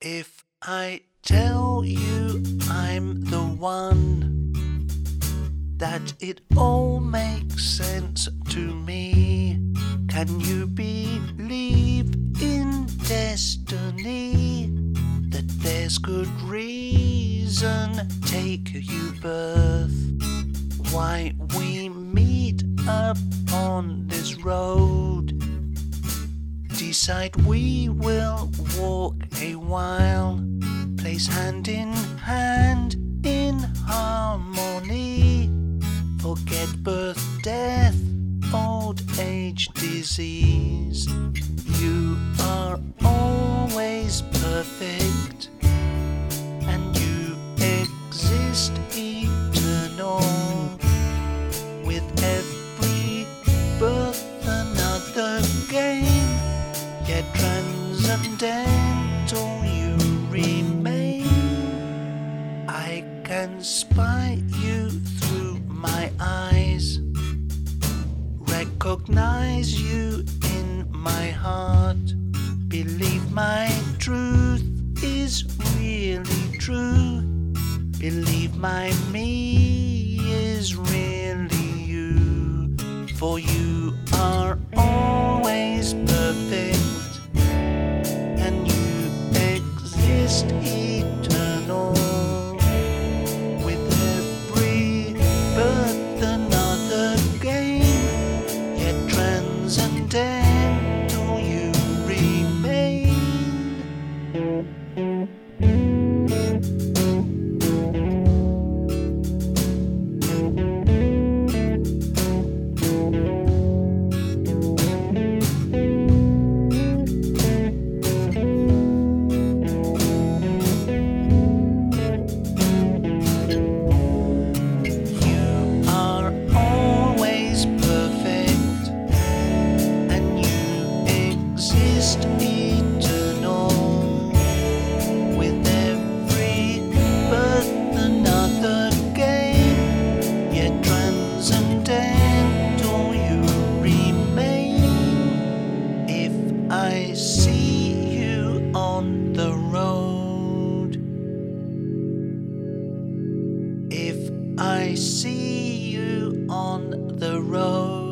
If I tell you I'm the one, that it all makes sense to me. Can you believe in destiny? That there's good reason take you birth. Why we meet up on this road decide we will walk a while, place hand in hand in harmony. Forget birth, death, old age, disease. You are always perfect, and you exist eternal. With every birth, another game yet transcendental you remain. I can spy you through my eyes, recognize you in my heart, believe my truth is really true, believe my me is really you, for you are always exist exist eternal. With every birth, another game, yet transcendental you remain. If I see you on the road, if I see you on the road,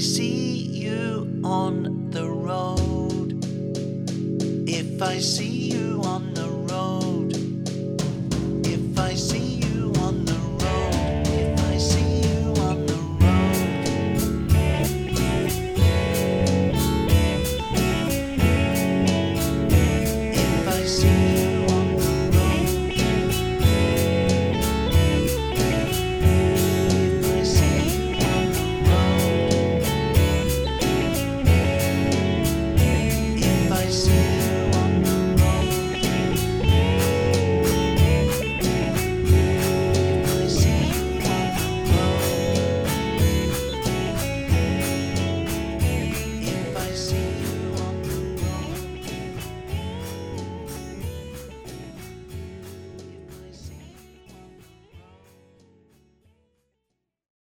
I see you on the road, if I see you on the